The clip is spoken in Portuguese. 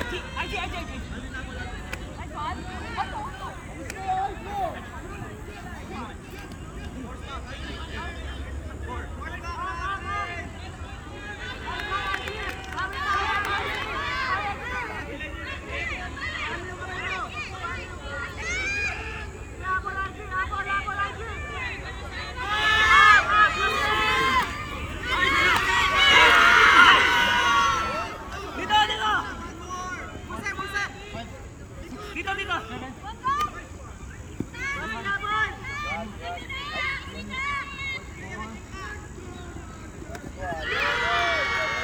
അടി അടി അടി Dito, dito. Dito. Dito.